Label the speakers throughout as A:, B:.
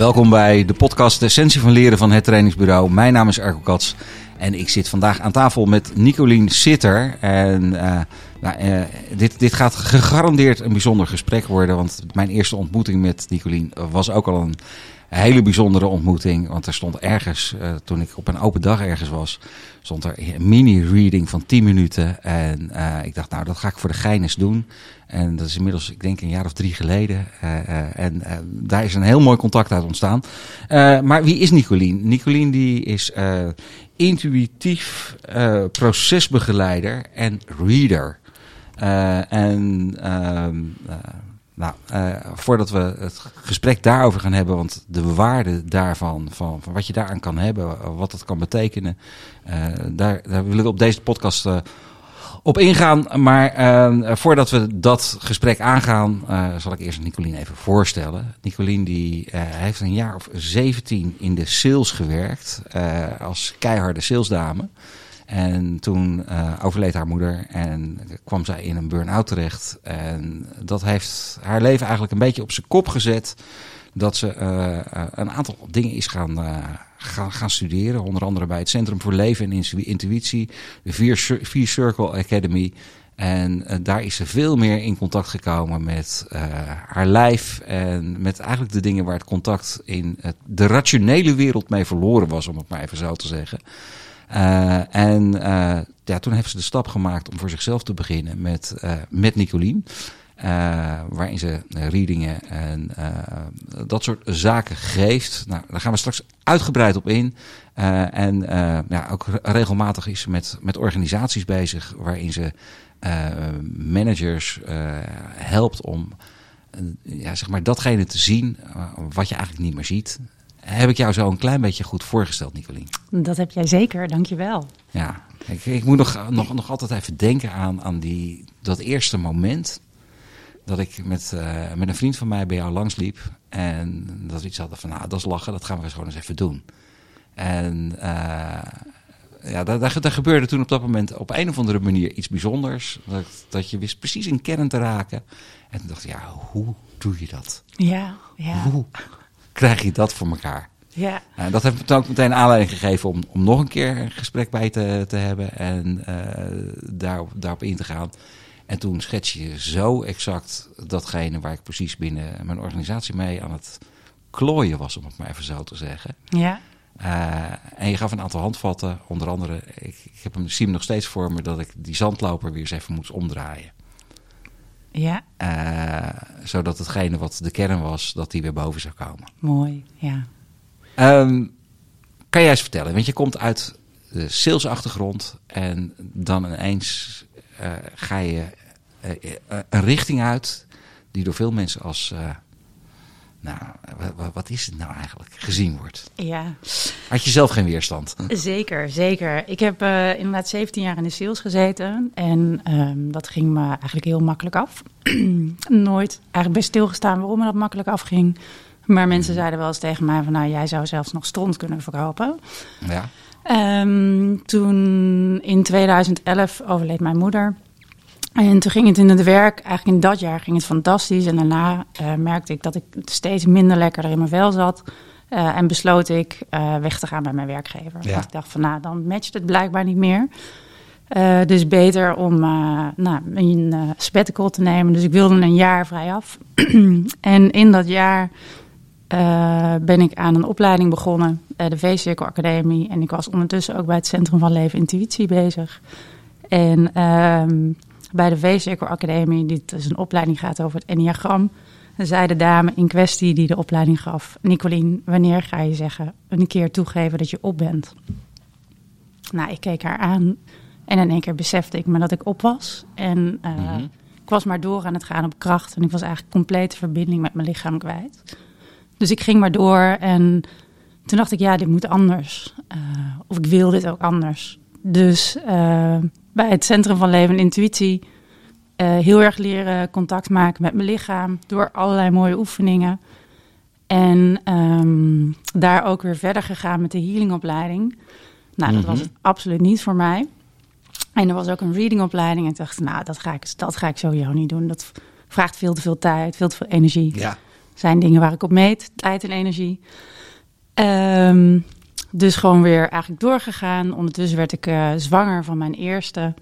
A: Welkom bij de podcast De Essentie van Leren van het Trainingsbureau. Mijn naam is Arco Kats en ik zit vandaag aan tafel met Nicolien Sitter. En uh, nou, uh, dit, dit gaat gegarandeerd een bijzonder gesprek worden, want mijn eerste ontmoeting met Nicolien was ook al een hele bijzondere ontmoeting. Want er stond ergens, uh, toen ik op een open dag ergens was, stond er een mini-reading van 10 minuten. En uh, ik dacht, nou, dat ga ik voor de gein doen. En dat is inmiddels, ik denk, een jaar of drie geleden. Uh, en daar is een heel mooi contact uit ontstaan. maar wie is Nicolien? Nicolien die is intuïtief procesbegeleider en reader. en ehm, nou, uh, voordat we het gesprek daarover gaan hebben, want de waarde daarvan, van, van wat je daaraan kan hebben, wat dat kan betekenen, uh, daar, daar willen we op deze podcast uh, op ingaan. Maar voordat we dat gesprek aangaan, zal ik eerst Nicolien even voorstellen. Nicolien die heeft een jaar of 17 in de sales gewerkt, als keiharde salesdame. En toen uh, overleed haar moeder en kwam zij in een burn-out terecht. En dat heeft haar leven eigenlijk een beetje op zijn kop gezet. Dat ze uh, een aantal dingen is gaan, gaan, gaan, studeren. Onder andere bij het Centrum voor Leven en Intuïtie, de Vier, Vier Circle Academy. En daar is ze veel meer in contact gekomen met haar lijf. En met eigenlijk de dingen waar het contact in de rationele wereld mee verloren was, om het maar even zo te zeggen. Uh, en uh, ja, toen heeft ze de stap gemaakt om voor zichzelf te beginnen met, uh, met Nicolien. waarin ze readingen en dat soort zaken geeft. Nou, daar gaan we straks uitgebreid op in. en ja, ook regelmatig is ze met, met organisaties bezig waarin ze managers helpt om ja, zeg maar datgene te zien wat je eigenlijk niet meer ziet heb ik jou zo een klein beetje goed voorgesteld, Nicolien.
B: Dat heb jij zeker, dankjewel.
A: Ja, ik, ik moet nog, nog, nog altijd even denken aan, aan die, dat eerste moment dat ik met, uh, met een vriend van mij bij jou langsliep. En dat we iets hadden van, nou, dat is lachen, dat gaan we gewoon eens even doen. En uh, ja, daar, daar, daar, gebeurde toen op dat moment op een of andere manier iets bijzonders. Dat, dat je wist precies een kern te raken. En toen dacht ik, ja, hoe doe je dat?
B: Ja, ja.
A: Hoe krijg je dat voor elkaar?
B: Ja.
A: Uh, dat heeft me ook meteen aanleiding gegeven om, om nog een keer een gesprek bij te, te hebben en uh, daarop, daarop in te gaan. En toen schets je zo exact datgene waar ik precies binnen mijn organisatie mee aan het klooien was, om het maar even zo te zeggen.
B: Ja.
A: Uh, en je gaf een aantal handvatten, onder andere, ik, ik heb hem, zie hem nog steeds voor me, dat ik die zandloper weer eens even moest omdraaien.
B: Ja.
A: Uh, zodat hetgene wat de kern was, dat die weer boven zou komen.
B: Mooi, ja.
A: Um, kan jij eens vertellen, want je komt uit de salesachtergrond en dan ineens uh, ga je uh, een richting uit die door veel mensen als nou, wat is het nou eigenlijk, gezien wordt.
B: Ja.
A: Had je zelf geen weerstand?
B: Zeker, zeker. Ik heb uh, inderdaad 17 jaar in de sales gezeten en um, dat ging me eigenlijk heel makkelijk af. Nooit eigenlijk bij stilgestaan waarom me dat makkelijk afging. Maar mensen zeiden wel eens tegen mij van, nou, jij zou zelfs nog stront kunnen verkopen.
A: Ja.
B: Um, toen in 2011 overleed mijn moeder. En toen ging het in het werk, eigenlijk in dat jaar ging het fantastisch. En daarna uh, merkte ik dat ik steeds minder lekker in mijn vel zat. Uh, en besloot ik uh, weg te gaan bij mijn werkgever.
A: Ja.
B: Want ik dacht van, nou, dan matcht het blijkbaar niet meer. dus beter om nou, een sabbatical te nemen. Dus ik wilde een jaar vrij af. en in dat jaar ben ik aan een opleiding begonnen. de V-Cirkel Academie. En ik was ondertussen ook bij het Centrum van Leven Intuïtie bezig. En... bij de V-Cirkel Academie, dit is een opleiding gaat over het enneagram, zei de dame in kwestie die de opleiding gaf: Nicolien, wanneer ga je zeggen, een keer toegeven dat je op bent? Nou, ik keek haar aan en in één keer besefte ik me dat ik op was. En uh, mm -hmm. ik was maar door aan het gaan op kracht en ik was eigenlijk complete verbinding met mijn lichaam kwijt. Dus ik ging maar door en toen dacht ik, ja, dit moet anders. Uh, of ik wil dit ook anders. Dus uh, bij het Centrum van Leven en Intuïtie uh, heel erg leren contact maken met mijn lichaam door allerlei mooie oefeningen. En um, daar ook weer verder gegaan met de healingopleiding. Nou, dat mm -hmm. was het absoluut niet voor mij. En er was ook een readingopleiding. En ik dacht, nou, dat ga ik, dat ga ik sowieso niet doen. Dat vraagt veel te veel tijd, veel te veel energie.
A: Ja.
B: zijn dingen waar ik op meet, tijd en energie. Ehm, dus gewoon weer eigenlijk doorgegaan. Ondertussen werd ik uh, zwanger van mijn eerste.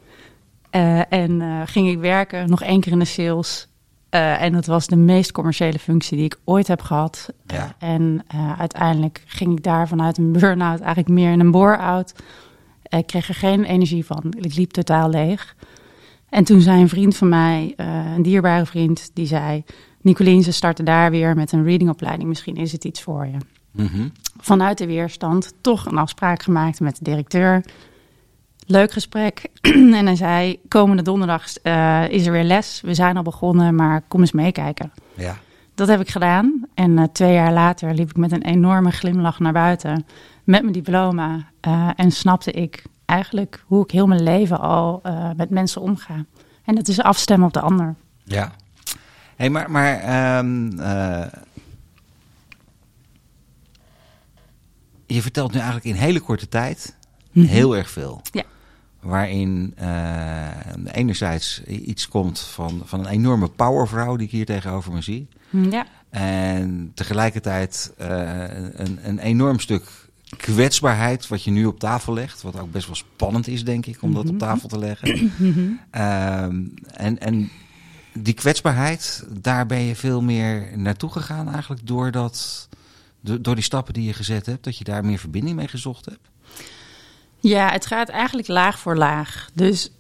B: Uh, en uh, ging ik werken, nog één keer in de sales. en dat was de meest commerciële functie die ik ooit heb gehad.
A: Ja.
B: en uiteindelijk ging ik daar vanuit een burn-out eigenlijk meer in een bore-out. Ik kreeg er geen energie van. Ik liep totaal leeg. En toen zei een vriend van mij, een dierbare vriend, die zei... Nicolien, ze starten daar weer met een readingopleiding. Misschien is het iets voor je.
A: Mm -hmm.
B: Vanuit de weerstand toch een afspraak gemaakt met de directeur. Leuk gesprek. en hij zei, komende donderdag uh, is er weer les. We zijn al begonnen, maar kom eens meekijken.
A: Ja.
B: Dat heb ik gedaan. En uh, twee jaar later liep ik met een enorme glimlach naar buiten. Met mijn diploma. Uh, en snapte ik eigenlijk hoe ik heel mijn leven al met mensen omga. En dat is afstemmen op de ander.
A: Ja. Hey, maar, maar um, je vertelt nu eigenlijk in hele korte tijd mm -hmm. heel erg veel.
B: Ja.
A: Waarin uh, enerzijds iets komt van, van een enorme powervrouw die ik hier tegenover me zie.
B: Ja.
A: En tegelijkertijd uh, een, een enorm stuk kwetsbaarheid wat je nu op tafel legt. Wat ook best wel spannend is, denk ik, om dat mm -hmm. op tafel te leggen.
B: Mm -hmm.
A: um, en, en die kwetsbaarheid, daar ben je veel meer naartoe gegaan eigenlijk door, dat, door die stappen die je gezet hebt, dat je daar meer verbinding mee gezocht hebt?
B: Ja, het gaat eigenlijk laag voor laag. Dus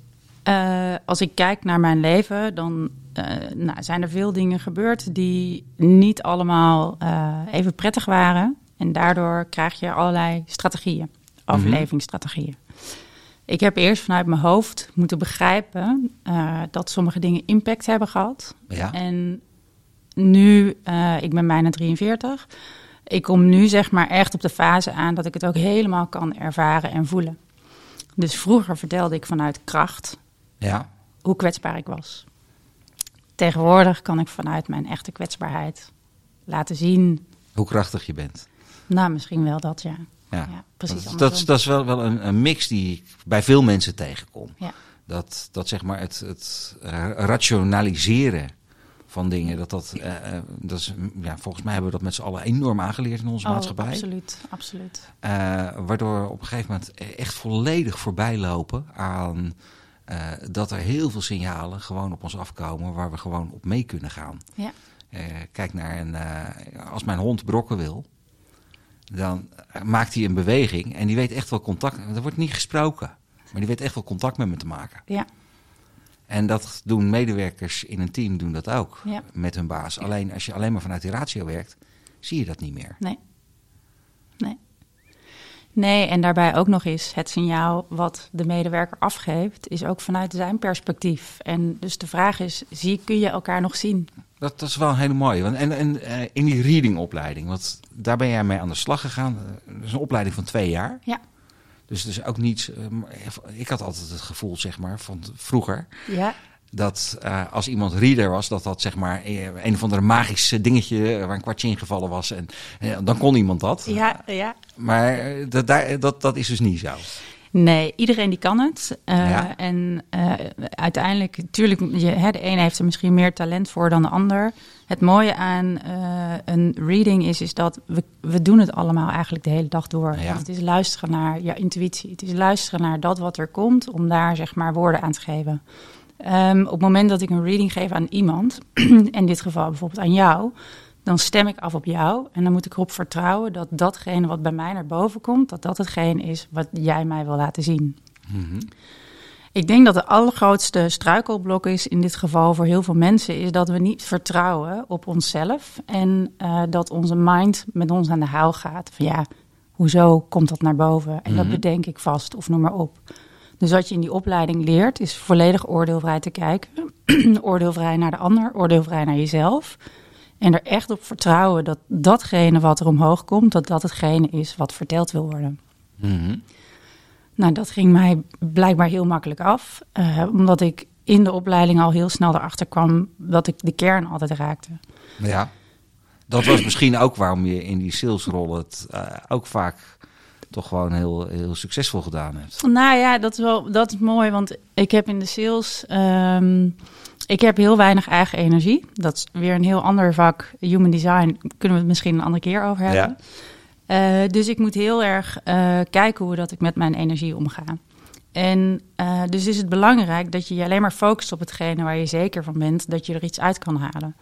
B: uh, als ik kijk naar mijn leven, dan uh, nou, zijn er veel dingen gebeurd die niet allemaal uh, even prettig waren. En daardoor krijg je allerlei strategieën, overlevingsstrategieën. Ik heb eerst vanuit mijn hoofd moeten begrijpen dat sommige dingen impact hebben gehad.
A: Ja.
B: En nu, ik ben bijna 43, ik kom nu zeg maar echt op de fase aan dat ik het ook helemaal kan ervaren en voelen. Dus vroeger vertelde ik vanuit kracht
A: ja.
B: hoe kwetsbaar ik was. Tegenwoordig kan ik vanuit mijn echte kwetsbaarheid laten zien.
A: Hoe krachtig je bent.
B: Nou, misschien wel dat, ja.
A: Ja,
B: ja precies.
A: Dat, dat, dat, is wel, wel een, een, mix die ik bij veel mensen tegenkom.
B: Ja.
A: Dat, dat zeg maar het, het rationaliseren van dingen, dat dat, uh, dat is, ja, volgens mij hebben we dat met z'n allen enorm aangeleerd in onze
B: oh,
A: maatschappij.
B: Absoluut, absoluut.
A: Uh, waardoor we op een gegeven moment echt volledig voorbij lopen aan uh, dat er heel veel signalen gewoon op ons afkomen waar we gewoon op mee kunnen gaan.
B: Ja.
A: kijk naar een, als mijn hond brokken wil, dan maakt hij een beweging en die weet echt wel contact. Er wordt niet gesproken, maar die weet echt wel contact met me te maken.
B: Ja.
A: En dat doen medewerkers in een team doen dat ook
B: ja.
A: met hun baas. Alleen als je alleen maar vanuit die ratio werkt, zie je dat niet meer.
B: Nee. Nee. Nee, en daarbij ook nog eens het signaal wat de medewerker afgeeft, is ook vanuit zijn perspectief. En dus de vraag is, zie, kun je elkaar nog zien?
A: Dat, dat is wel een hele mooie. Want, en en uh, in die readingopleiding, want daar ben jij mee aan de slag gegaan. Dat is een opleiding van twee jaar.
B: Ja.
A: Dus het is ook niet. Uh, ik had altijd het gevoel, zeg maar, van vroeger.
B: Ja.
A: Dat uh, als iemand reader was, dat dat zeg maar een of andere magische dingetje waar een kwartje ingevallen was. En dan kon iemand dat.
B: Ja, ja.
A: Maar dat, dat, dat is dus niet zo.
B: Nee, iedereen die kan het. Uh,
A: Ja.
B: En uh, uiteindelijk, natuurlijk, de ene heeft er misschien meer talent voor dan de ander. Het mooie aan uh, een reading is, is dat we, we doen het allemaal eigenlijk de hele dag door.
A: Ja.
B: Het is luisteren naar je intuïtie. Het is luisteren naar dat wat er komt, om daar zeg maar woorden aan te geven. Um, op het moment dat ik een reading geef aan iemand, in dit geval bijvoorbeeld aan jou, dan stem ik af op jou. En dan moet ik erop vertrouwen dat datgene wat bij mij naar boven komt, dat dat hetgeen is wat jij mij wil laten zien.
A: Mm -hmm.
B: Ik denk dat de allergrootste struikelblok is in dit geval voor heel veel mensen, is dat we niet vertrouwen op onszelf. En uh, dat onze mind met ons aan de haal gaat. Van ja, hoezo komt dat naar boven? En mm -hmm. dat bedenk ik vast of noem maar op. Dus wat je in die opleiding leert, is volledig oordeelvrij te kijken. oordeelvrij naar de ander, oordeelvrij naar jezelf. En er echt op vertrouwen dat datgene wat er omhoog komt, dat dat hetgene is wat verteld wil worden.
A: Mm -hmm.
B: Nou, dat ging mij blijkbaar heel makkelijk af. Uh, omdat ik in de opleiding al heel snel erachter kwam dat ik de kern altijd raakte.
A: Ja, dat was misschien ook waarom je in die salesrol het uh, ook vaak toch gewoon heel, heel succesvol gedaan hebt.
B: Nou ja, dat is wel dat is mooi, want ik heb in de sales. Um, ik heb heel weinig eigen energie. Dat is weer een heel ander vak. Human design kunnen we het misschien een andere keer over hebben. Ja. Uh, dus ik moet heel erg uh, kijken hoe dat ik met mijn energie omga. En uh, dus is het belangrijk dat je je alleen maar focust op hetgene waar je zeker van bent dat je er iets uit kan halen.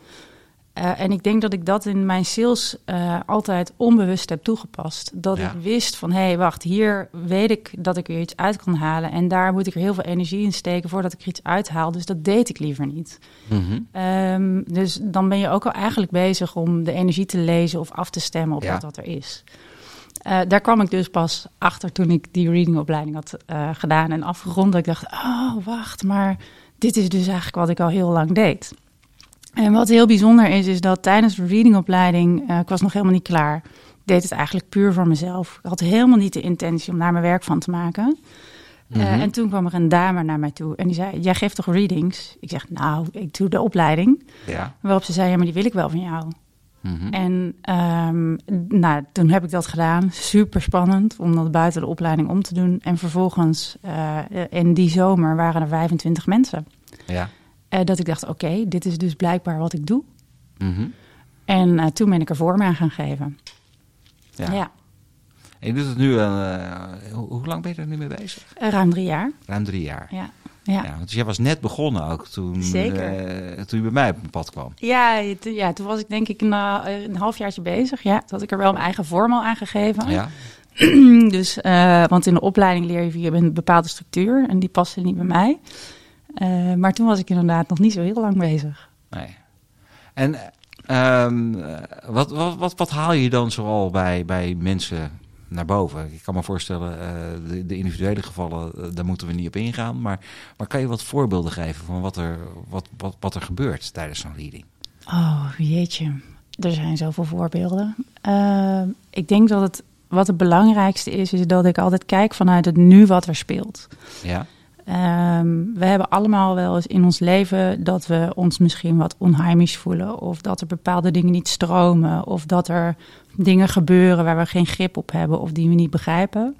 B: Uh, en ik denk dat ik dat in mijn sales uh, altijd onbewust heb toegepast. Dat ja. ik wist van, hé, hey, wacht, hier weet ik dat ik er iets uit kan halen. En daar moet ik er heel veel energie in steken voordat ik er iets uithaal. Dus dat deed ik liever niet. Mm -hmm. um, dus dan ben je ook al eigenlijk bezig om de energie te lezen of af te stemmen op ja. wat, er is. Uh, daar kwam ik dus pas achter toen ik die readingopleiding had gedaan en afgerond. Dat ik dacht, oh, wacht, maar dit is dus eigenlijk wat ik al heel lang deed. En wat heel bijzonder is, is dat tijdens de readingopleiding, uh, ik was nog helemaal niet klaar. Ik deed het eigenlijk puur voor mezelf. Ik had helemaal niet de intentie om daar mijn werk van te maken. Mm -hmm. uh, en toen kwam er een dame naar mij toe en die zei, jij geeft toch readings? Ik zeg, nou, ik doe de opleiding.
A: Ja.
B: Waarop ze zei, ja, maar die wil ik wel van jou.
A: Mm -hmm.
B: En um, nou, toen heb ik dat gedaan. Super spannend om dat buiten de opleiding om te doen. En vervolgens, uh, in die zomer waren er 25 mensen.
A: Ja.
B: Uh, dat ik dacht, oké, okay, dit is dus blijkbaar wat ik doe.
A: Mm -hmm.
B: En uh, toen ben ik er vorm aan gaan geven.
A: Ja.
B: ja.
A: En je doet het nu, uh, hoe, hoe, lang ben je er nu mee bezig?
B: ruim drie jaar.
A: Ruim drie jaar.
B: Ja. Ja.
A: ja want jij was net begonnen ook toen, toen je bij mij op mijn pad kwam.
B: Ja, ja toen was ik denk ik een, een halfjaartje bezig. Ja, toen had ik er wel mijn eigen vorm al aangegeven.
A: Ja.
B: dus, uh, want in de opleiding leer je via een bepaalde structuur en die paste niet bij mij. Uh, maar toen was ik inderdaad nog niet zo heel lang bezig.
A: Nee. En um, wat, wat, wat, wat haal je dan zoal bij, bij mensen naar boven? Ik kan me voorstellen, uh, de, de, individuele gevallen, uh, daar moeten we niet op ingaan. Maar, maar kan je wat voorbeelden geven van wat er, wat, wat, wat er gebeurt tijdens zo'n reading?
B: Oh, jeetje. Er zijn zoveel voorbeelden. Uh, ik denk dat het, wat het belangrijkste is, is dat ik altijd kijk vanuit het nu wat er speelt.
A: Ja.
B: Um, we hebben allemaal wel eens in ons leven dat we ons misschien wat onheimisch voelen. Of dat er bepaalde dingen niet stromen. Of dat er dingen gebeuren waar we geen grip op hebben of die we niet begrijpen.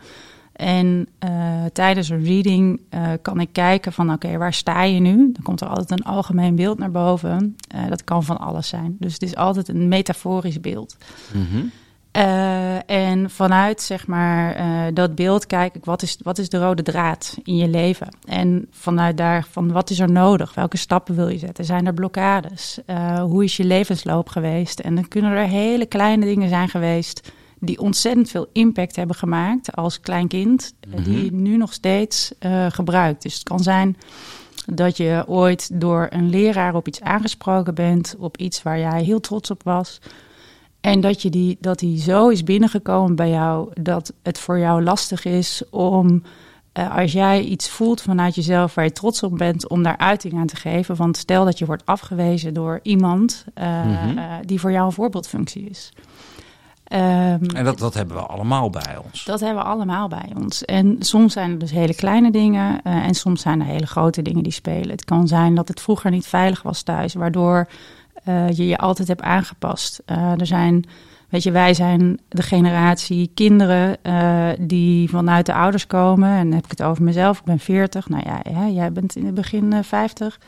B: En uh, tijdens een reading uh, kan ik kijken van oké, waar sta je nu? Dan komt er altijd een algemeen beeld naar boven. Uh, dat kan van alles zijn. Dus het is altijd een metaforisch beeld.
A: Mm.
B: Uh, en vanuit zeg maar uh, dat beeld kijk ik wat is, wat is de rode draad in je leven. En vanuit daar van wat is er nodig? Welke stappen wil je zetten? Zijn er blokkades? Uh, hoe is je levensloop geweest? En dan kunnen er hele kleine dingen zijn geweest die ontzettend veel impact hebben gemaakt als klein kind, mm -hmm. die je nu nog steeds gebruikt. Dus het kan zijn dat je ooit door een leraar op iets aangesproken bent, op iets waar jij heel trots op was. En dat, je die, dat die zo is binnengekomen bij jou dat het voor jou lastig is om, uh, als jij iets voelt vanuit jezelf waar je trots op bent, om daar uiting aan te geven. Want stel dat je wordt afgewezen door iemand uh, mm -hmm. uh, die voor jou een voorbeeldfunctie is.
A: Um, en dat, dat hebben we allemaal bij ons.
B: Dat hebben we allemaal bij ons. En soms zijn er dus hele kleine dingen en soms zijn er hele grote dingen die spelen. Het kan zijn dat het vroeger niet veilig was thuis, waardoor uh, je je altijd hebt aangepast. Uh, er zijn, weet je, wij zijn de generatie kinderen uh, die vanuit de ouders komen. En dan heb ik het over mezelf, ik ben 40. Nou ja, ja jij bent in het begin 50.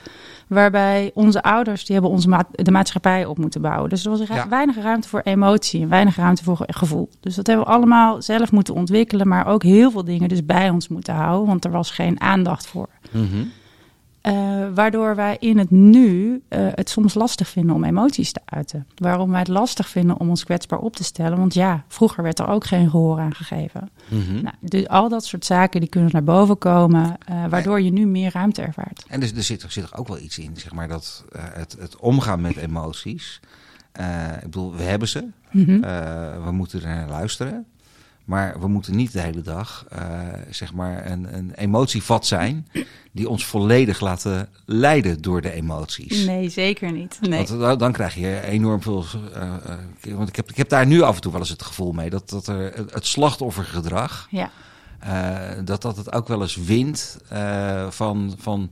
B: Waarbij onze ouders, die hebben onze ma de maatschappij op moeten bouwen. Dus er was ja. weinig ruimte voor emotie en weinig ruimte voor gevoel. Dus dat hebben we allemaal zelf moeten ontwikkelen, maar ook heel veel dingen dus bij ons moeten houden. Want er was geen aandacht voor.
A: Mm -hmm.
B: Uh, waardoor wij in het nu uh, het soms lastig vinden om emoties te uiten. Waarom wij het lastig vinden om ons kwetsbaar op te stellen. Want ja, vroeger werd er ook geen gehoor aan gegeven.
A: Mm -hmm.
B: nou, dus al dat soort zaken die kunnen naar boven komen. Uh, waardoor je nu meer ruimte ervaart.
A: En dus, er, zit, er zit er ook wel iets in, zeg maar, dat het, het omgaan met emoties. ik bedoel, we hebben ze.
B: Mm -hmm.
A: we moeten er naar luisteren. Maar we moeten niet de hele dag uh, zeg maar een, een emotievat zijn die ons volledig laten leiden door de emoties.
B: Nee, zeker niet. Nee.
A: Want dan, krijg je enorm veel. Uh, uh, want ik heb, ik heb daar nu af en toe wel eens het gevoel mee dat, dat er het slachtoffergedrag.
B: Ja.
A: dat dat het ook wel eens wint van. van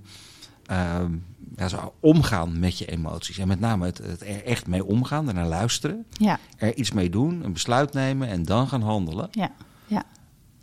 A: ja, zo omgaan met je emoties. En met name het, het er echt mee omgaan, ernaar luisteren.
B: Ja.
A: Er iets mee doen, een besluit nemen en dan gaan handelen.
B: Ja, ja.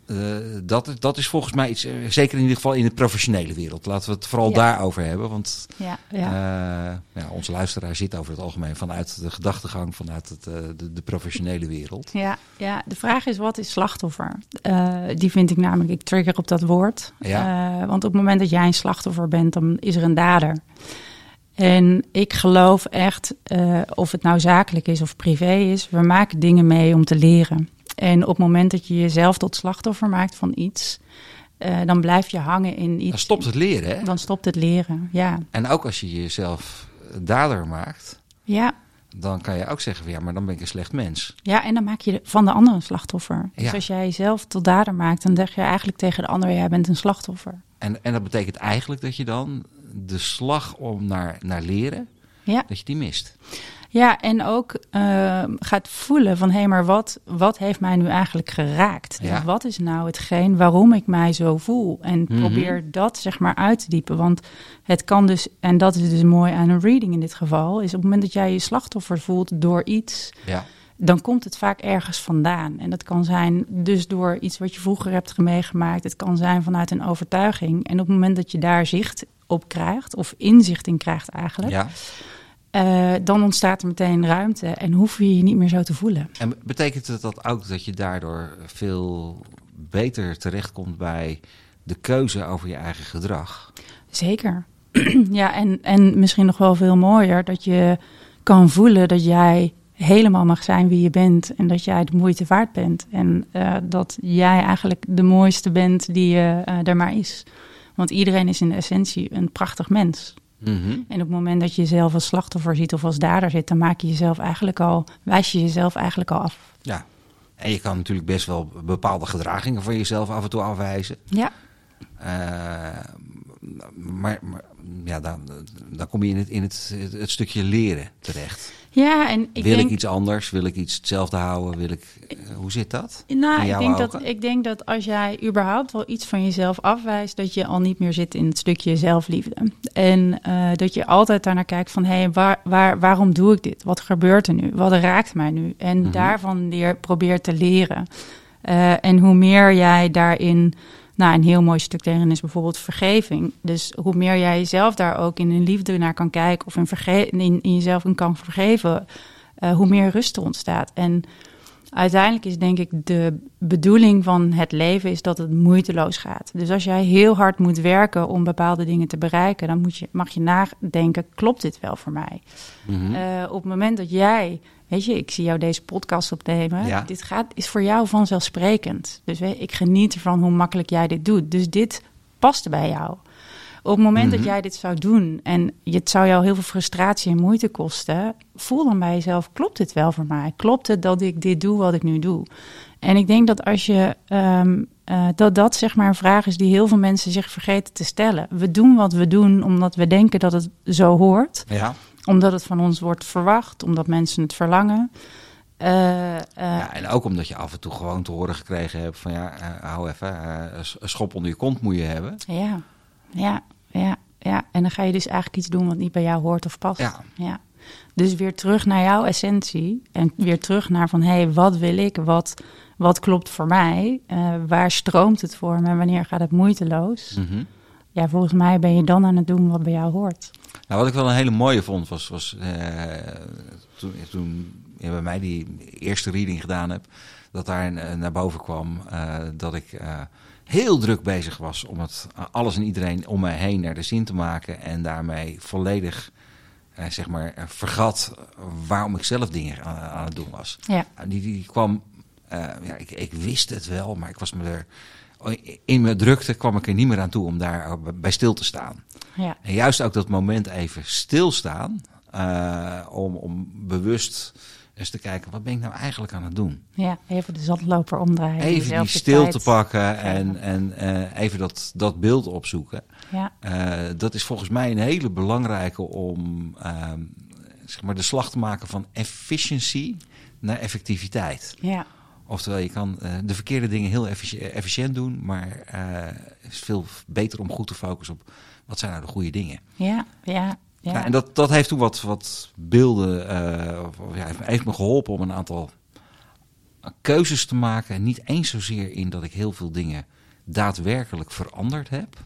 A: Eh, dat, dat is volgens mij iets, eh, zeker in ieder geval in de professionele wereld. Laten we het vooral
B: Ja.
A: daarover hebben. Want
B: Ja,
A: ja.
B: ja.
A: ja, onze luisteraar zit over het algemeen vanuit de gedachtegang, vanuit het, eh, de, de professionele wereld.
B: Ja, ja, de vraag is wat is slachtoffer? Eh, die vind ik namelijk, ik trigger op dat woord.
A: Ja.
B: Eh, want op het moment dat jij een slachtoffer bent, dan is er een dader. En ik geloof echt, eh, of het nou zakelijk is of privé is, we maken dingen mee om te leren. En op het moment dat je jezelf tot slachtoffer maakt van iets, eh, dan blijf je hangen in iets.
A: Dan stopt het leren, hè?
B: Dan stopt het leren, ja.
A: En ook als je jezelf dader maakt,
B: Ja,
A: dan kan je ook zeggen: van, ja, maar dan ben ik een slecht mens.
B: Ja, en dan maak je van de ander een slachtoffer. Dus
A: Ja.
B: als jij jezelf tot dader maakt, dan zeg je eigenlijk tegen de ander: jij bent een slachtoffer.
A: En, en dat betekent eigenlijk dat je dan de slag om naar, naar leren,
B: Ja,
A: dat je die mist.
B: Ja en ook eh, gaat voelen van hé, hey, maar wat, wat heeft mij nu eigenlijk geraakt?
A: Ja.
B: Dus wat is nou hetgeen waarom ik mij zo voel? En
A: Mhm.
B: probeer dat zeg maar uit te diepen. Want het kan dus, en dat is dus mooi aan een reading in dit geval, is op het moment dat jij je slachtoffer voelt door iets,
A: Ja.
B: dan komt het vaak ergens vandaan. En dat kan zijn dus door iets wat je vroeger hebt meegemaakt. Het kan zijn vanuit een overtuiging. En op het moment dat je daar zicht op krijgt, of inzicht in krijgt eigenlijk,
A: ja.
B: Eh, dan ontstaat er meteen ruimte en hoef je je niet meer zo te voelen.
A: En betekent het dat ook dat je daardoor veel beter terechtkomt bij de keuze over je eigen gedrag?
B: Zeker. ja, en, en misschien nog wel veel mooier dat je kan voelen dat jij helemaal mag zijn wie je bent en dat jij de moeite waard bent. En eh, dat jij eigenlijk de mooiste bent die eh, er maar is. Want iedereen is in de essentie een prachtig mens.
A: Mhm.
B: En op het moment dat je jezelf als slachtoffer ziet of als dader zit, dan maak je jezelf eigenlijk al, wijs je jezelf eigenlijk al af.
A: Ja. En je kan natuurlijk best wel bepaalde gedragingen van jezelf af en toe afwijzen.
B: Ja,
A: Eh, maar, maar ja, dan, dan kom je in het, in het, het, stukje leren terecht.
B: Ja en ik
A: wil
B: denk...
A: ik iets anders? Wil ik iets hetzelfde houden? Wil ik, eh, hoe zit dat?
B: Nou, ik denk, dat, ik denk dat als jij überhaupt wel iets van jezelf afwijst, dat je al niet meer zit in het stukje zelfliefde. En eh, dat je altijd daarnaar kijkt van, hé, hey, waar, waar, waarom doe ik dit? Wat gebeurt er nu? Wat raakt mij nu? En
A: Mhm.
B: daarvan leer, probeer te leren. Eh, en hoe meer jij daarin, nou, een heel mooi stuk daarin is bijvoorbeeld vergeving. Dus hoe meer jij jezelf daar ook in een liefde naar kan kijken of in, verge in, in jezelf in kan vergeven, eh, hoe meer rust er ontstaat. En uiteindelijk is denk ik de bedoeling van het leven is dat het moeiteloos gaat. Dus als jij heel hard moet werken om bepaalde dingen te bereiken, dan moet je, mag je nadenken, klopt dit wel voor mij?
A: Mhm.
B: Eh, op het moment dat jij, weet je, ik zie jou deze podcast opnemen,
A: Ja.
B: dit gaat, is voor jou vanzelfsprekend. Dus weet, ik geniet ervan hoe makkelijk jij dit doet. Dus dit past bij jou. Op het moment
A: Mhm.
B: dat jij dit zou doen en het zou jou heel veel frustratie en moeite kosten, voel dan bij jezelf: klopt dit wel voor mij? Klopt het dat ik dit doe wat ik nu doe? En ik denk dat als je ehm, eh, dat dat zeg maar een vraag is die heel veel mensen zich vergeten te stellen. We doen wat we doen omdat we denken dat het zo hoort
A: ja.
B: Omdat het van ons wordt verwacht, omdat mensen het verlangen. Eh, eh,
A: ja, en ook omdat je af en toe gewoon te horen gekregen hebt van ja, eh, hou even, een schop onder je kont moet je hebben.
B: ja, ja, ja, ja. En dan ga je dus eigenlijk iets doen wat niet bij jou hoort of past.
A: Ja.
B: ja. Dus weer terug naar jouw essentie en weer terug naar van hé, hey, wat wil ik? Wat, wat klopt voor mij? Waar stroomt het voor me? Wanneer gaat het moeiteloos?
A: Mhm.
B: Ja, volgens mij ben je dan aan het doen wat bij jou hoort.
A: Nou, wat ik wel een hele mooie vond, was, was eh, toen, toen je bij mij die eerste reading gedaan heb, dat daar eh, naar boven kwam eh, dat ik heel druk bezig was om het alles en iedereen om mij heen naar de zin te maken en daarmee volledig, zeg maar, vergat waarom ik zelf dingen aan, aan het doen was.
B: Ja,
A: Nou, Die, die kwam, ja, ik, ik wist het wel, maar ik was me er, in mijn drukte kwam ik er niet meer aan toe om daar bij stil te staan.
B: ja,
A: En juist ook dat moment even stilstaan, eh, om, om bewust eens te kijken, wat ben ik nou eigenlijk aan het doen?
B: ja. Even de zandloper omdraaien.
A: Even die stilte
B: tijd
A: pakken en, en eh, even dat, dat beeld opzoeken.
B: Ja,
A: Eh, dat is volgens mij een hele belangrijke om ehm, zeg maar de slag te maken van efficiency naar effectiviteit.
B: ja.
A: Oftewel, je kan eh, de verkeerde dingen heel effici- efficiënt doen, maar eh, het is veel beter om goed te focussen op wat zijn nou de goede dingen.
B: Ja, ja, ja.
A: Ja, en dat, dat heeft toen wat, wat beelden, eh, of- ja, heeft, heeft me geholpen om een aantal keuzes te maken. Niet eens zozeer in dat ik heel veel dingen daadwerkelijk veranderd heb.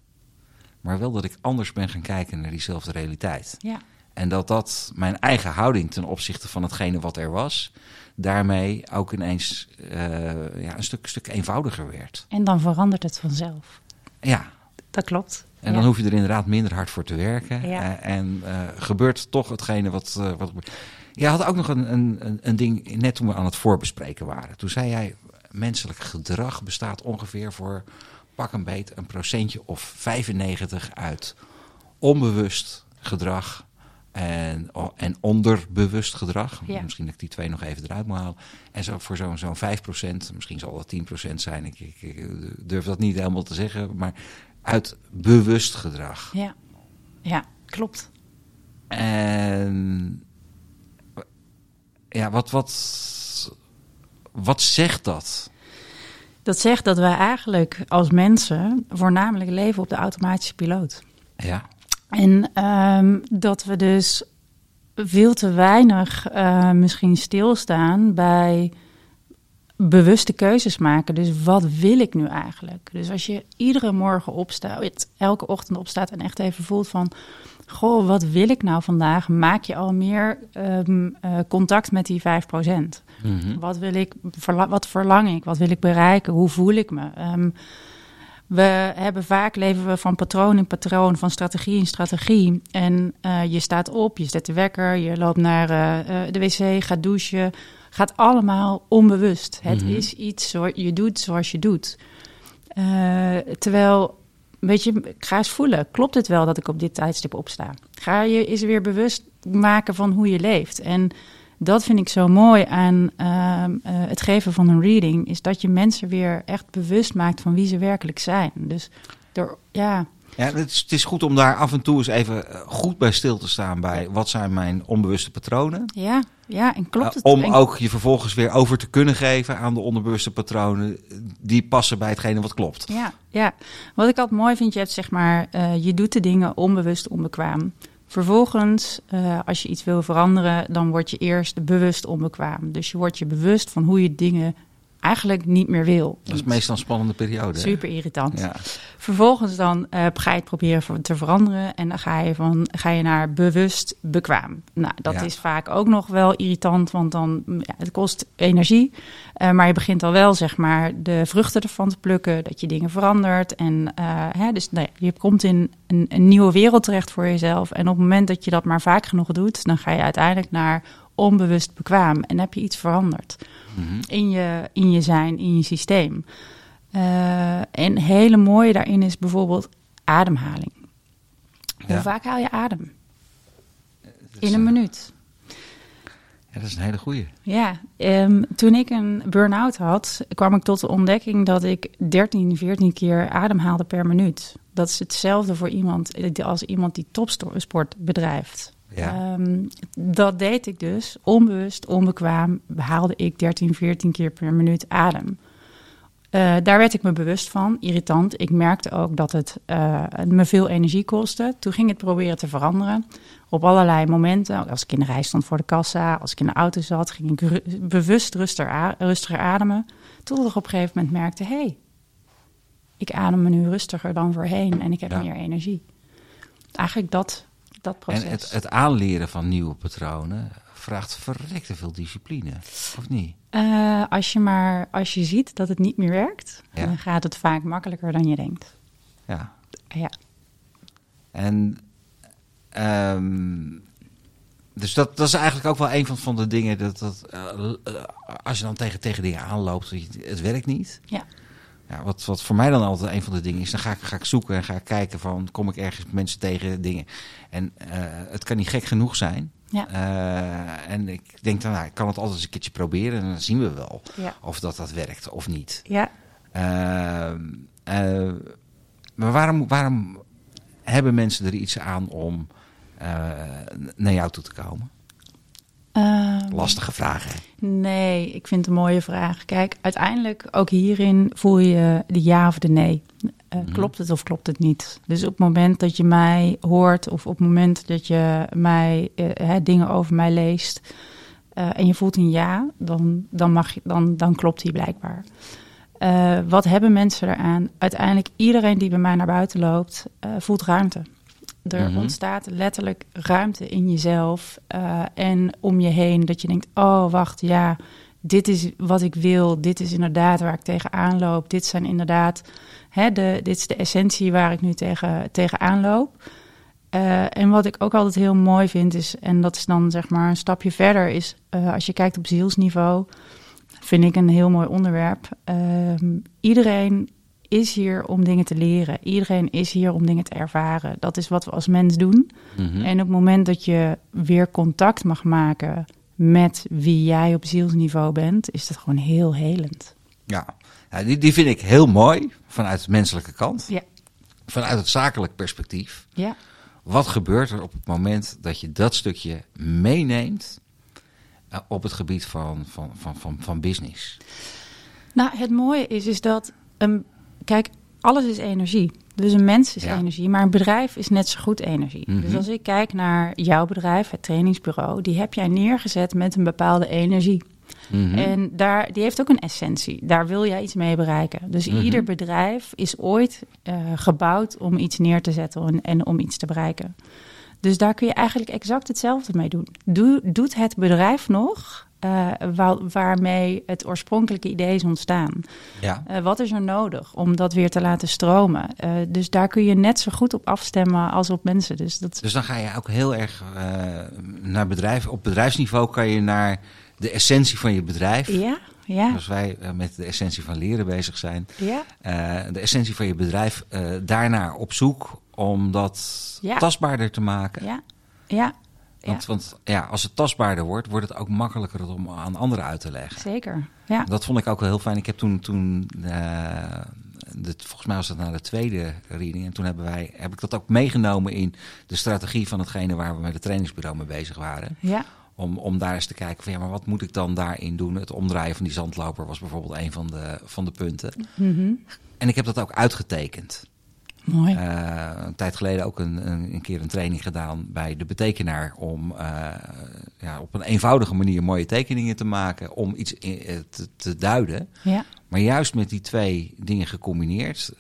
A: Maar wel dat ik anders ben gaan kijken naar diezelfde realiteit.
B: Ja.
A: En dat dat mijn eigen houding ten opzichte van hetgene wat er was, daarmee ook ineens eh, ja, een stuk, stuk eenvoudiger werd.
B: En dan verandert het vanzelf.
A: Ja,
B: Dat klopt.
A: en
B: Ja.
A: dan hoef je er inderdaad minder hard voor te werken.
B: Ja.
A: Eh, en eh, gebeurt toch hetgene wat. wat je had ook nog een, een, een- een ding, net toen we aan het voorbespreken waren. Toen zei jij, menselijk gedrag bestaat ongeveer voor pak een beet een procentje of 95 uit onbewust gedrag en, en onderbewust gedrag.
B: Ja.
A: Misschien dat ik die twee nog even eruit moet halen. En zo voor zo'n zo'n 5%, misschien zal dat 10% zijn. Ik, ik, ik durf dat niet helemaal te zeggen, maar uit bewust gedrag.
B: Ja. ja, klopt.
A: En ja, wat, wat, wat zegt dat?
B: Dat zegt dat wij eigenlijk als mensen voornamelijk leven op de automatische piloot.
A: Ja,
B: En ehm, dat we dus veel te weinig eh, misschien stilstaan bij bewuste keuzes maken. Dus wat wil ik nu eigenlijk? Dus als je iedere morgen opstaat, elke ochtend opstaat en echt even voelt van... Goh, wat wil ik nou vandaag? Maak je al meer ehm, eh, contact met die 5%.
A: Mhm.
B: Wat wil ik, verla- wat verlang ik? Wat wil ik bereiken? Hoe voel ik me? Ehm, we hebben vaak leven we van patroon in patroon, van strategie in strategie. En eh, je staat op, je zet de wekker, je loopt naar eh, eh, de wc, gaat douchen. Gaat allemaal onbewust. Het
A: Mhm.
B: is iets, zo, je doet zoals je doet. Terwijl, weet je, ga eens voelen. Klopt het wel dat ik op dit tijdstip opsta? Ga je eens weer bewust maken van hoe je leeft. En dat vind ik zo mooi aan ehm, eh, het geven van een reading. Is dat je mensen weer echt bewust maakt van wie ze werkelijk zijn. Dus door, ja,
A: ja het, is, het is goed om daar af en toe eens even eh, goed bij stil te staan bij wat zijn mijn onbewuste patronen.
B: ja, ja, en klopt het?
A: Eh, om
B: en-
A: ook je vervolgens weer over te kunnen geven aan de onderbewuste patronen die passen bij hetgene wat klopt.
B: Ja, ja, wat ik altijd mooi vind, je hebt zeg maar, je doet de dingen onbewust onbekwaam. Vervolgens, eh, als je iets wil veranderen, dan word je eerst bewust onbekwaam. Dus je wordt je bewust van hoe je dingen eigenlijk niet meer wil.
A: Dat is meestal een spannende periode.
B: Super irritant.
A: Ja.
B: Vervolgens dan eh, ga je het proberen te veranderen en dan ga je, van, ga je naar bewust bekwaam. Nou, dat
A: Ja.
B: is vaak ook nog wel irritant, want dan mm, ja, het kost energie. Eh, maar je begint al wel zeg maar de vruchten ervan te plukken, dat je dingen verandert. En eh, hè, dus nou je komt in een, een nieuwe wereld terecht voor jezelf. En op het moment dat je dat maar vaak genoeg doet, dan ga je uiteindelijk naar onbewust bekwaam en heb je iets veranderd
A: Mhm.
B: in je, in je zijn, in je systeem. Eh, en hele mooie daarin is bijvoorbeeld ademhaling. Hoe vaak haal je adem? In een minuut.
A: Ja, dat is een hele goeie.
B: Ja, ehm, toen ik een burn-out had, kwam ik tot de ontdekking dat ik 13, 14 keer ademhaalde per minuut. Dat is hetzelfde voor iemand eh, als iemand die topsport bedrijft.
A: Ja.
B: Ehm, dat deed ik dus onbewust, onbekwaam, haalde ik 13, 14 keer per minuut adem. Eh, daar werd ik me bewust van, irritant. Ik merkte ook dat het eh, me veel energie kostte. Toen ging ik het proberen te veranderen. Op allerlei momenten. Als ik in de rij stond voor de kassa, als ik in de auto zat, ging ik ru- bewust rustiger, rustiger ademen. Tot ik op een gegeven moment merkte: hé, hey, ik adem me nu rustiger dan voorheen en ik heb
A: Ja.
B: meer energie. Eigenlijk dat, dat proces.
A: En het, het aanleren van nieuwe patronen vraagt verrekte veel discipline. Of niet?
B: Eh, als, je maar, als je ziet dat het niet meer werkt,
A: Ja.
B: dan gaat het vaak makkelijker dan je denkt.
A: Ja.
B: Ja,
A: En ehm, dus dat, dat is eigenlijk ook wel een van, van de dingen dat, dat eh, eh, als je dan tegen, tegen dingen aanloopt, het werkt niet.
B: ja,
A: Ja, wat, wat voor mij dan altijd een van de dingen is, dan ga ik, ga ik zoeken en ga ik kijken van, kom ik ergens mensen tegen dingen. En eh, het kan niet gek genoeg zijn.
B: ja,
A: Eh, en ik denk dan, nou, ik kan het altijd eens een keertje proberen en dan zien we wel
B: ja.
A: of dat, dat werkt of niet.
B: ja.
A: Eh, maar waarom, waarom hebben mensen er iets aan om naar jou toe te komen?
B: Ehm,
A: Lastige vragen.
B: Nee, ik vind het een mooie vraag. Kijk, uiteindelijk ook hierin voel je de ja of de nee. Eh,
A: Mhm.
B: Klopt het of klopt het niet? Dus op het moment dat je mij hoort of op het moment dat je mij eh, hè, dingen over mij leest, en je voelt een ja, dan, dan, mag je, dan, dan klopt die blijkbaar. Wat hebben mensen eraan? Uiteindelijk, iedereen die bij mij naar buiten loopt, voelt ruimte. Er
A: Mhm.
B: ontstaat letterlijk ruimte in jezelf uh, en om je heen. Dat je denkt: oh, wacht, ja, dit is wat ik wil. Dit is inderdaad waar ik tegenaan loop. Dit zijn inderdaad, hè, de, dit is de essentie waar ik nu tegen, tegenaan loop. en wat ik ook altijd heel mooi vind, is, en dat is dan zeg maar een stapje verder, is als je kijkt op zielsniveau vind ik een heel mooi onderwerp. Uh, iedereen is hier om dingen te leren. Iedereen is hier om dingen te ervaren. Dat is wat we als mens doen.
A: Mhm.
B: En op het moment dat je weer contact mag maken met wie jij op zielsniveau bent, is dat gewoon heel helend.
A: Ja, ja die, die vind ik heel mooi vanuit de menselijke kant.
B: Ja.
A: Vanuit het zakelijk perspectief.
B: Ja.
A: Wat gebeurt er op het moment dat je dat stukje meeneemt uh, op het gebied van, van, van, van, van business?
B: Nou, het mooie is, is dat, um, kijk, alles is energie. Dus een mens is
A: Ja.
B: energie, maar een bedrijf is net zo goed energie.
A: Mhm.
B: Dus als ik kijk naar jouw bedrijf, het trainingsbureau, die heb jij neergezet met een bepaalde energie.
A: Mhm.
B: En daar, die heeft ook een essentie. Daar wil jij iets mee bereiken. Dus
A: Mhm.
B: ieder bedrijf is ooit uh, gebouwd om iets neer te zetten en, en, om iets te bereiken. Dus daar kun je eigenlijk exact hetzelfde mee doen. Doe, doet het bedrijf nog uh, waar, waarmee het oorspronkelijke idee is ontstaan?
A: Ja.
B: Uh, wat is er nodig om dat weer te laten stromen? Uh, dus daar kun je net zo goed op afstemmen als op mensen. Dus, dat...
A: dus dan ga je ook heel erg naar bedrijf. Op bedrijfsniveau kan je naar de essentie van je bedrijf.
B: Ja, ja.
A: Als wij met de essentie van leren bezig zijn.
B: Ja.
A: De essentie van je bedrijf daarnaar op zoek om dat
B: Ja.
A: tastbaarder te maken.
B: Ja, ja,
A: Want,
B: ja.
A: want ja, als het tastbaarder wordt, wordt het ook makkelijker om aan anderen uit te leggen.
B: zeker. Ja,
A: Dat vond ik ook wel heel fijn. Ik heb toen, toen eh, de, volgens mij was dat na de tweede reading. En toen hebben wij, heb ik dat ook meegenomen in de strategie van hetgene waar we met het trainingsbureau mee bezig waren.
B: ja,
A: Om, om daar eens te kijken van ja, maar wat moet ik dan daarin doen? Het omdraaien van die zandloper was bijvoorbeeld een van de, van de punten.
B: Mhm.
A: En ik heb dat ook uitgetekend.
B: Mooi.
A: Eh, een tijd geleden ook een, een, een keer een training gedaan bij de betekenaar om eh, ja, op een eenvoudige manier mooie tekeningen te maken om iets in- eh, te, te duiden.
B: ja,
A: Maar juist met die twee dingen gecombineerd,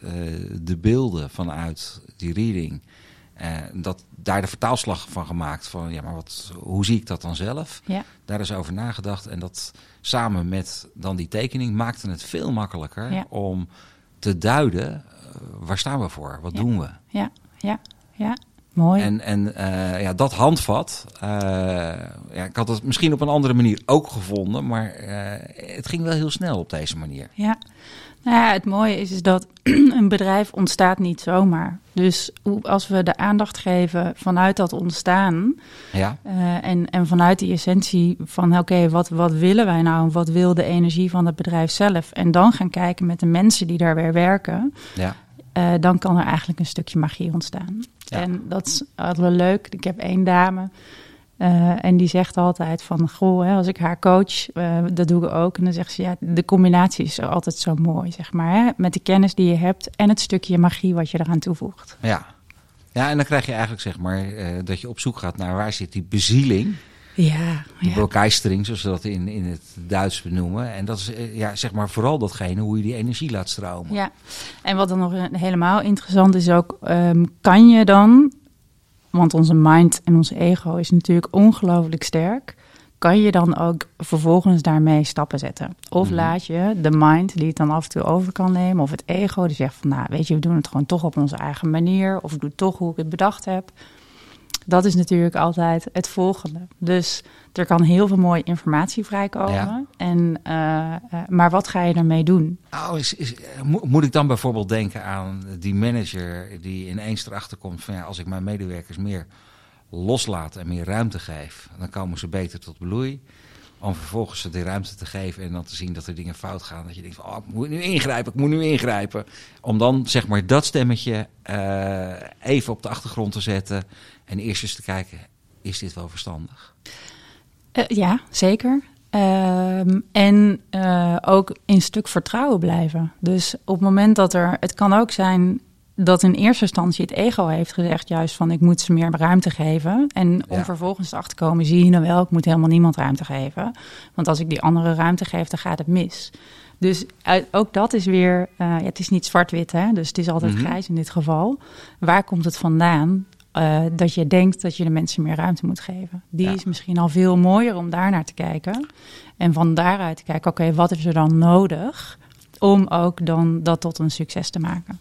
A: de beelden vanuit die reading, dat daar de vertaalslag van gemaakt van ja, maar wat, hoe zie ik dat dan zelf?
B: ja,
A: Daar is over nagedacht en dat samen met dan die tekening maakte het veel makkelijker
B: Ja.
A: om te duiden waar staan we voor, wat
B: Ja.
A: doen we?
B: ja, ja, ja. Mooi.
A: En, en eh, ja, dat handvat, eh, ja, ik had het misschien op een andere manier ook gevonden, maar eh, het ging wel heel snel op deze manier.
B: Ja. Nou ja, het mooie is, is dat een bedrijf ontstaat niet zomaar. Dus als we de aandacht geven vanuit dat ontstaan
A: Ja,
B: eh, en, en vanuit die essentie van oké, wat, wat willen wij nou wat wil de energie van het bedrijf zelf? En dan gaan kijken met de mensen die daar weer werken,
A: ja,
B: eh, dan kan er eigenlijk een stukje magie ontstaan.
A: Ja.
B: En dat is altijd wel leuk. Ik heb één dame eh, en die zegt altijd van... goh, hè, als ik haar coach, eh, dat doe ik ook. En dan zegt ze, ja, de combinatie is altijd zo mooi, zeg maar. Hè? Met de kennis die je hebt en het stukje magie wat je eraan toevoegt.
A: ja. Ja, en dan krijg je eigenlijk zeg maar eh, dat je op zoek gaat naar waar zit die bezieling,
B: Ja,
A: die
B: ja.
A: zoals ze dat in, in het Duits benoemen. En dat is ja, zeg maar vooral datgene hoe je die energie laat stromen.
B: Ja, en wat dan nog helemaal interessant is ook, ehm, kan je dan, want onze mind en ons ego is natuurlijk ongelooflijk sterk, kan je dan ook vervolgens daarmee stappen zetten? Of
A: Mhm.
B: laat je de mind, die het dan af en toe over kan nemen, of het ego, die zegt van, nou weet je, we doen het gewoon toch op onze eigen manier, of ik doe toch hoe ik het bedacht heb. Dat is natuurlijk altijd het volgende. Dus er kan heel veel mooie informatie vrijkomen.
A: Ja.
B: En, eh, eh, maar wat ga je ermee doen?
A: Nou, is, is, eh, mo- moet ik dan bijvoorbeeld denken aan die manager die ineens erachter komt van ja, als ik mijn medewerkers meer loslaat en meer ruimte geef, dan komen ze beter tot bloei. Om vervolgens die ruimte te geven en dan te zien dat er dingen fout gaan. Dat je denkt van, oh, ik moet nu ingrijpen, ik moet nu ingrijpen. Om dan zeg maar dat stemmetje eh, even op de achtergrond te zetten. En eerst eens te kijken, is dit wel verstandig?
B: Eh, ja, zeker. Ehm, en eh, ook in stuk vertrouwen blijven. Dus op het moment dat er. Het kan ook zijn dat in eerste instantie het ego heeft gezegd juist van ik moet ze meer ruimte geven. En om
A: Ja.
B: vervolgens te komen, zie je nou wel, ik moet helemaal niemand ruimte geven. Want als ik die andere ruimte geef, dan gaat het mis. Dus uit- ook dat is weer, eh, ja, het is niet zwart-wit, hè? dus het is altijd
A: Mhm.
B: grijs in dit geval. Waar komt het vandaan eh, dat je denkt dat je de mensen meer ruimte moet geven? Die
A: Ja.
B: is misschien al veel mooier om daar naar te kijken. En van daaruit te kijken, oké, wat is er dan nodig om ook dan dat tot een succes te maken?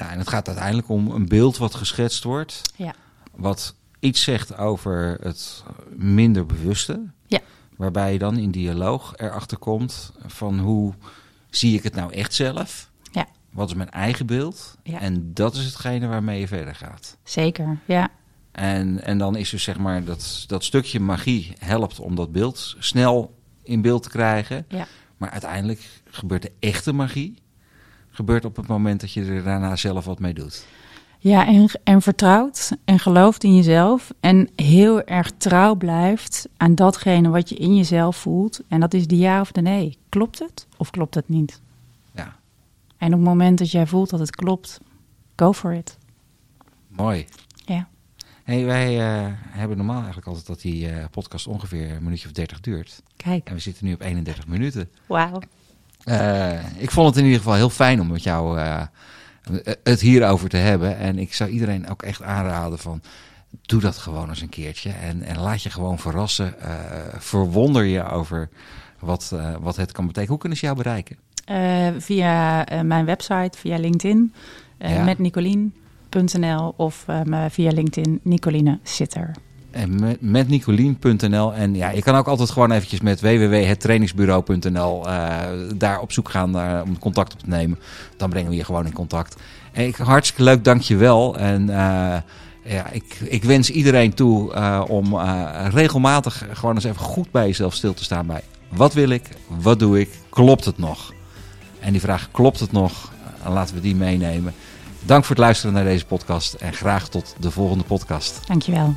A: Ja, en het gaat uiteindelijk om een beeld wat geschetst wordt.
B: Ja.
A: Wat iets zegt over het minder bewuste.
B: Ja.
A: Waarbij je dan in dialoog erachter komt van hoe zie ik het nou echt zelf?
B: Ja.
A: Wat is mijn eigen beeld?
B: Ja.
A: En dat is hetgene waarmee je verder gaat.
B: Zeker, ja.
A: En, en dan is dus zeg maar dat, dat stukje magie helpt om dat beeld snel in beeld te krijgen.
B: Ja.
A: Maar uiteindelijk gebeurt de echte magie gebeurt op het moment dat je er daarna zelf wat mee doet.
B: Ja, en, en vertrouwt en gelooft in jezelf. En heel erg trouw blijft aan datgene wat je in jezelf voelt. En dat is de ja of de nee. Klopt het of klopt het niet?
A: Ja,
B: En op het moment dat jij voelt dat het klopt, go for it.
A: mooi.
B: Ja.
A: Hey, wij eh, hebben normaal eigenlijk altijd dat die eh, podcast ongeveer een minuutje of 30 duurt.
B: Kijk.
A: En we zitten nu op 31 minuten.
B: Wauw.
A: Eh, ik vond het in ieder geval heel fijn om met jou eh, het hierover te hebben. En ik zou iedereen ook echt aanraden van... Doe dat gewoon eens een keertje. En, en laat je gewoon verrassen. Eh, verwonder je over wat, wat het kan betekenen. Hoe kunnen ze jou bereiken?
B: Via mijn website, via LinkedIn,
A: Ja.
B: met Nicolien.nl of via LinkedIn Nicoline Sitter.
A: En met, Nicolien.nl. En ja, je kan ook altijd gewoon eventjes met www.hettrainingsbureau.nl eh, daar op zoek gaan eh, om contact op te nemen. Dan brengen we je gewoon in contact. En ik, hartstikke leuk, dank je wel. En eh, ja, ik, ik wens iedereen toe eh, om eh, regelmatig gewoon eens even goed bij jezelf stil te staan bij wat wil ik, wat doe ik, klopt het nog? En die vraag klopt het nog? Eh, laten we die meenemen. Dank voor het luisteren naar deze podcast en graag tot de volgende podcast.
B: Dankjewel.